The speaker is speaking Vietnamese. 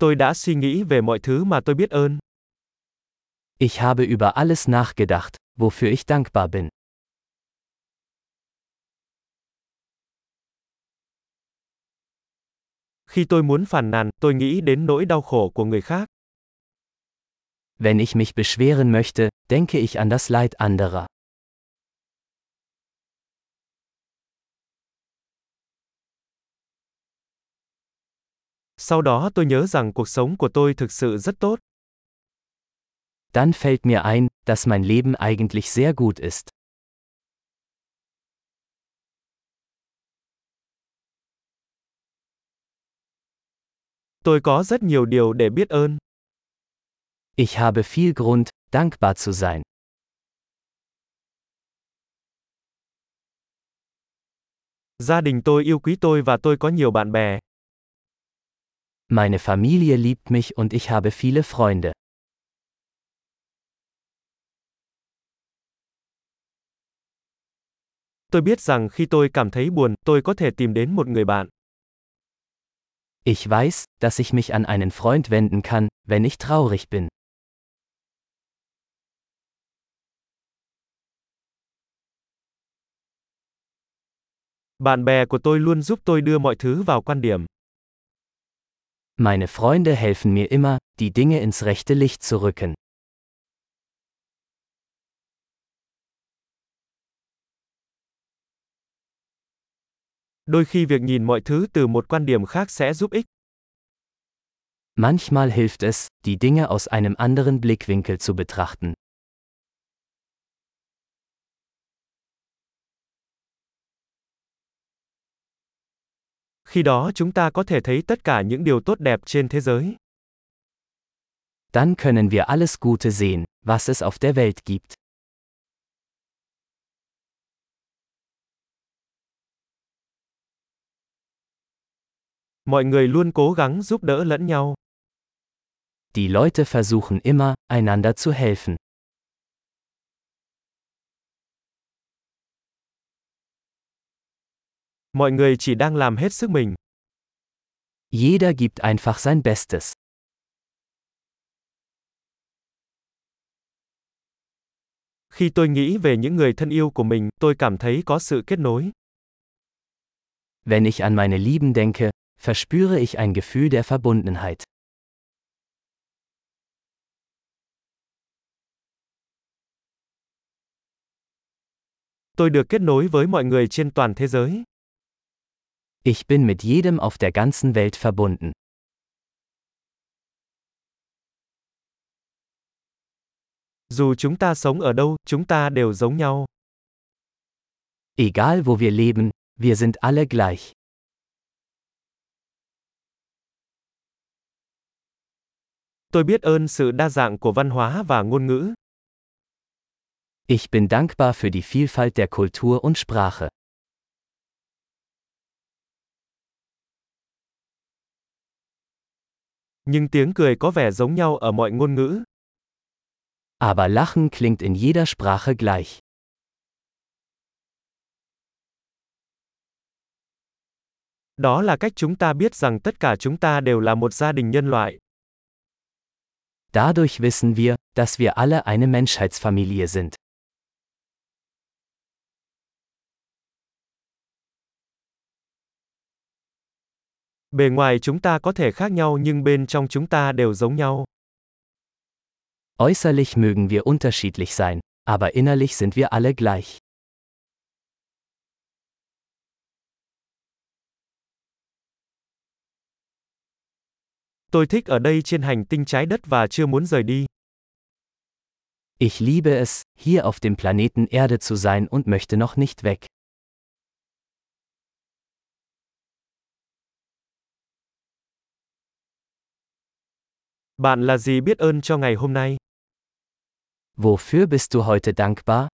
Tôi đã suy nghĩ về mọi thứ mà tôi biết ơn. Ich habe über alles nachgedacht, wofür ich dankbar bin. Khi tôi muốn phàn nàn, tôi nghĩ đến nỗi đau khổ của người khác. Wenn ich mich beschweren möchte, denke ich an das Leid anderer. Sau đó tôi nhớ rằng cuộc sống của tôi thực sự rất tốt. Dann fällt mir ein, dass mein Leben eigentlich sehr gut ist. Tôi có rất nhiều điều để biết ơn. Ich habe viel Grund, dankbar zu sein. Gia đình tôi yêu quý tôi và tôi có nhiều bạn bè. Meine Familie liebt mich und ich habe viele Freunde. Tôi biết rằng khi tôi cảm thấy buồn, tôi có thể tìm đến một người bạn. Ich weiß, dass ich mich an einen Freund wenden kann, wenn ich traurig bin. Bạn bè của tôi luôn giúp tôi đưa mọi thứ vào quan điểm. Meine Freunde helfen mir immer, die Dinge ins rechte Licht zu rücken. Đôi khi việc nhìn mọi thứ từ một quan điểm khác sẽ giúp ích. Manchmal hilft es, die Dinge aus einem anderen Blickwinkel zu betrachten. Khi đó chúng ta có thể thấy tất cả những điều tốt đẹp trên thế giới. Dann können wir alles Gute sehen, was es auf der Welt gibt. Mọi người luôn cố gắng giúp đỡ lẫn nhau. Die Leute versuchen immer, einander zu helfen. Mọi người chỉ đang làm hết sức mình. Jeder gibt einfach sein Bestes. Khi tôi nghĩ về những người thân yêu của mình, tôi cảm thấy có sự kết nối. Wenn ich an meine Lieben denke, verspüre ich ein Gefühl der Verbundenheit. Tôi được kết nối với mọi người trên toàn thế giới. Ich bin mit jedem auf der ganzen Welt verbunden. Dù chúng ta sống ở đâu, chúng ta đều giống nhau. Egal wo wir leben, wir sind alle gleich. Tôi biết ơn sự đa dạng của văn hóa và ngôn ngữ. Ich bin dankbar für die Vielfalt der Kultur und Sprache. Nhưng tiếng cười có vẻ giống nhau ở mọi ngôn ngữ. Aber Lachen klingt in jeder Sprache gleich. Đó là cách chúng ta biết rằng tất cả chúng ta đều là một gia đình nhân loại. Dadurch wissen wir, dass wir alle eine Menschheitsfamilie sind. Bề ngoài chúng ta có thể khác nhau nhưng bên trong chúng ta đều giống nhau. Äußerlich mögen wir unterschiedlich sein, aber innerlich sind wir alle gleich. Tôi thích ở đây trên hành tinh trái đất và chưa muốn rời đi. Ich liebe es, hier auf dem Planeten Erde zu sein und möchte noch nicht weg. Bạn là gì biết ơn cho ngày hôm nay? Wofür bist du heute dankbar?